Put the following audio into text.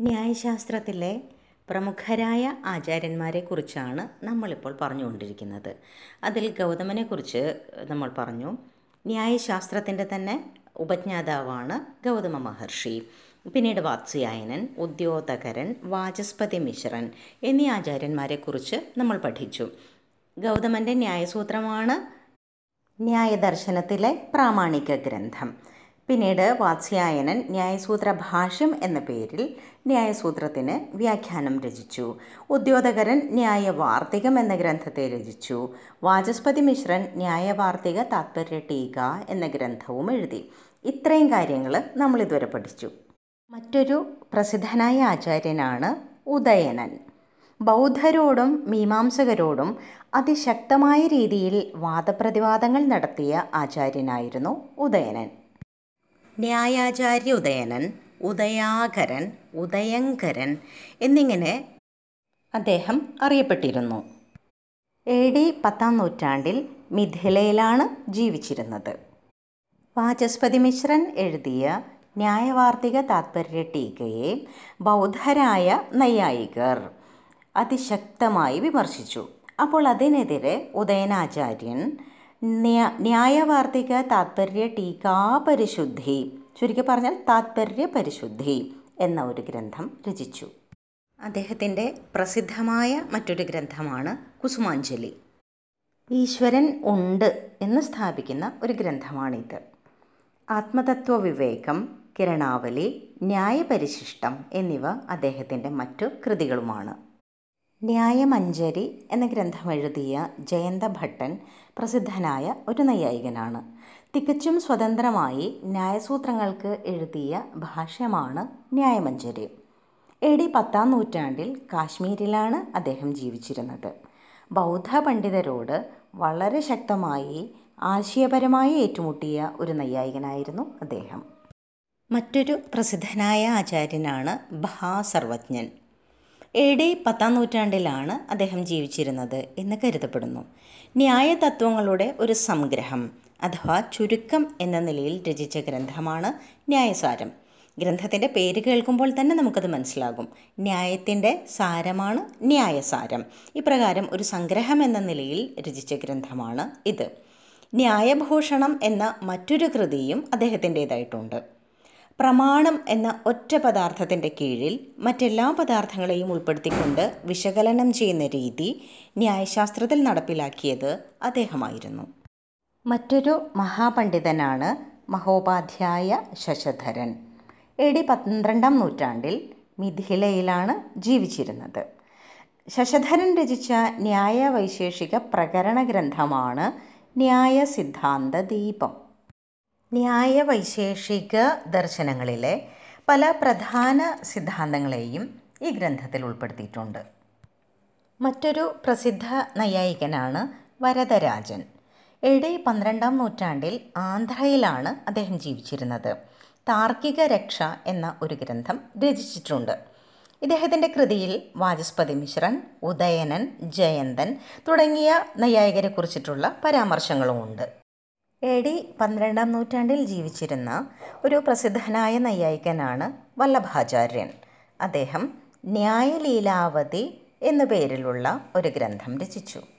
ന്യായശാസ്ത്രത്തിലെ പ്രമുഖരായ ആചാര്യന്മാരെക്കുറിച്ചാണ് നമ്മളിപ്പോൾ പറഞ്ഞുകൊണ്ടിരിക്കുന്നത്. അതിൽ ഗൗതമനെക്കുറിച്ച് നമ്മൾ പറഞ്ഞു. ന്യായശാസ്ത്രത്തിന്റെ തന്നെ ഉപജ്ഞാതാവാണ് ഗൗതമ മഹർഷി. പിന്നീട് വാത്സ്യായനൻ ഉദ്യോതകരൻ വാചസ്പതി മിശ്രൻ എന്നീ ആചാര്യന്മാരെക്കുറിച്ച് നമ്മൾ പഠിച്ചു. ഗൗതമന്റെ ന്യായസൂത്രമാണ് ന്യായദർശനത്തിലെ പ്രാമാണിക ഗ്രന്ഥം. പിന്നീട് വാത്സ്യായനൻ ന്യായസൂത്ര ഭാഷ്യം എന്ന പേരിൽ ന്യായസൂത്രത്തിന് വ്യാഖ്യാനം രചിച്ചു. ഉദ്യോതകരൻ ന്യായവാർത്തികം എന്ന ഗ്രന്ഥത്തെ രചിച്ചു. വാചസ്പതി മിശ്രൻ ന്യായവാർത്തിക താത്പര്യ ടീക എന്ന ഗ്രന്ഥവും എഴുതി. ഇത്രയും കാര്യങ്ങൾ നമ്മൾ ഇതുവരെ പഠിച്ചു. മറ്റൊരു പ്രസിദ്ധനായ ആചാര്യനാണ് ഉദയനൻ. ബൗദ്ധരോടും മീമാംസകരോടും അതിശക്തമായ രീതിയിൽ വാദപ്രതിവാദങ്ങൾ നടത്തിയ ആചാര്യനായിരുന്നു ഉദയനൻ. ന്യായാചാര്യ ഉദയനൻ ഉദയാകരൻ ഉദയങ്കരൻ എന്നിങ്ങനെ അദ്ദേഹം അറിയപ്പെട്ടിരുന്നു. എ ഡി പത്താം നൂറ്റാണ്ടിൽ മിഥിലയിലാണ് ജീവിച്ചിരുന്നത്. വാചസ്പതി മിശ്രൻ എഴുതിയ ന്യായവാർത്തിക താത്പര്യ ടീകയെ ബൗദ്ധരായ നൈയായികർ അതിശക്തമായി വിമർശിച്ചു. അപ്പോൾ അതിനെതിരെ ഉദയനാചാര്യൻ ന്യായവാർത്തിക താത്പര്യ ടീകാപരിശുദ്ധി ചുരുക്കി പറഞ്ഞാൽ താത്പര്യ പരിശുദ്ധി എന്ന ഒരു ഗ്രന്ഥം രചിച്ചു. അദ്ദേഹത്തിന്റെ പ്രസിദ്ധമായ മറ്റൊരു ഗ്രന്ഥമാണ് കുസുമാഞ്ജലി. ഈശ്വരൻ ഉണ്ട് എന്ന് സ്ഥാപിക്കുന്ന ഒരു ഗ്രന്ഥമാണിത്. ആത്മതത്വ വിവേകം കിരണാവലി ന്യായപരിശിഷ്ടം എന്നിവ അദ്ദേഹത്തിന്റെ മറ്റു കൃതികളുമാണ്. ന്യായമഞ്ജരി എന്ന ഗ്രന്ഥം എഴുതിയ ജയന്ത ഭട്ടൻ പ്രസിദ്ധനായ ഒരു നൈയായികനാണ്. തികച്ചും സ്വതന്ത്രമായി ന്യായസൂത്രങ്ങൾക്ക് എഴുതിയ ഭാഷ്യമാണ് ന്യായമഞ്ജരി എ ഡി പത്താം നൂറ്റാണ്ടിൽ കാശ്മീരിലാണ് അദ്ദേഹം ജീവിച്ചിരുന്നത്. ബൗദ്ധ പണ്ഡിതരോട് വളരെ ശക്തമായി ആശയപരമായി ഏറ്റുമുട്ടിയ ഒരു നൈയായികനായിരുന്നു അദ്ദേഹം. മറ്റൊരു പ്രസിദ്ധനായ ആചാര്യനാണ് മഹാസർവജ്ഞൻ എ ഡി പത്താം നൂറ്റാണ്ടിലാണ് അദ്ദേഹം ജീവിച്ചിരുന്നത് എന്ന് കരുതപ്പെടുന്നു. ന്യായതത്വങ്ങളുടെ ഒരു സംഗ്രഹം അഥവാ ചുരുക്കം എന്ന നിലയിൽ രചിച്ച ഗ്രന്ഥമാണ് ന്യായസാരം. ഗ്രന്ഥത്തിന്റെ പേര് കേൾക്കുമ്പോൾ തന്നെ നമുക്കത് മനസ്സിലാകും. ന്യായത്തിന്റെ സാരമാണ് ന്യായസാരം. ഇപ്രകാരം ഒരു സംഗ്രഹം എന്ന നിലയിൽ രചിച്ച ഗ്രന്ഥമാണ് ഇത്. ന്യായഭൂഷണം എന്ന മറ്റൊരു കൃതിയും അദ്ദേഹത്തിന്റേതായിട്ടുണ്ട് പ്രമാണം എന്ന ഒറ്റ പദാർത്ഥത്തിന്റെ കീഴിൽ മറ്റെല്ലാ പദാർത്ഥങ്ങളെയും ഉൾപ്പെടുത്തിക്കൊണ്ട് വിശകലനം ചെയ്യുന്ന രീതി ന്യായശാസ്ത്രത്തിൽ നടപ്പിലാക്കിയത് അദ്ദേഹമായിരുന്നു. മറ്റൊരു മഹാപണ്ഡിതനാണ് മഹോപാധ്യായ ശശധരൻ. എ ഡി പന്ത്രണ്ടാം നൂറ്റാണ്ടിൽ മിഥിലയിലാണ് ജീവിച്ചിരുന്നത്. ശശധരൻ രചിച്ച ന്യായവൈശേഷിക പ്രകരണ ഗ്രന്ഥമാണ് ന്യായ സിദ്ധാന്ത ദീപം ന്യായവൈശേഷിക ദർശനങ്ങളിലെ പല പ്രധാന സിദ്ധാന്തങ്ങളെയും ഈ ഗ്രന്ഥത്തിൽ ഉൾപ്പെടുത്തിയിട്ടുണ്ട്. മറ്റൊരു പ്രസിദ്ധ നൈയായികനാണ് വരദരാജൻ. എ പന്ത്രണ്ടാം നൂറ്റാണ്ടിൽ ആന്ധ്രയിലാണ് അദ്ദേഹം ജീവിച്ചിരുന്നത്. താർക്കിക രക്ഷ എന്ന ഒരു ഗ്രന്ഥം രചിച്ചിട്ടുണ്ട്. ഇദ്ദേഹത്തിന്റെ കൃതിയിൽ വാചസ്പതി മിശ്രൻ ഉദയനൻ ജയന്തൻ തുടങ്ങിയ നൈയായികരെ കുറിച്ചിട്ടുള്ള പരാമർശങ്ങളുമുണ്ട്. എ ഡി പന്ത്രണ്ടാം നൂറ്റാണ്ടിൽ ജീവിച്ചിരുന്ന ഒരു പ്രസിദ്ധനായ നൈയായികനാണ് വല്ലഭാചാര്യൻ. അദ്ദേഹം ന്യായലീലാവതി എന്നു പേരിലുള്ള ഒരു ഗ്രന്ഥം രചിച്ചു.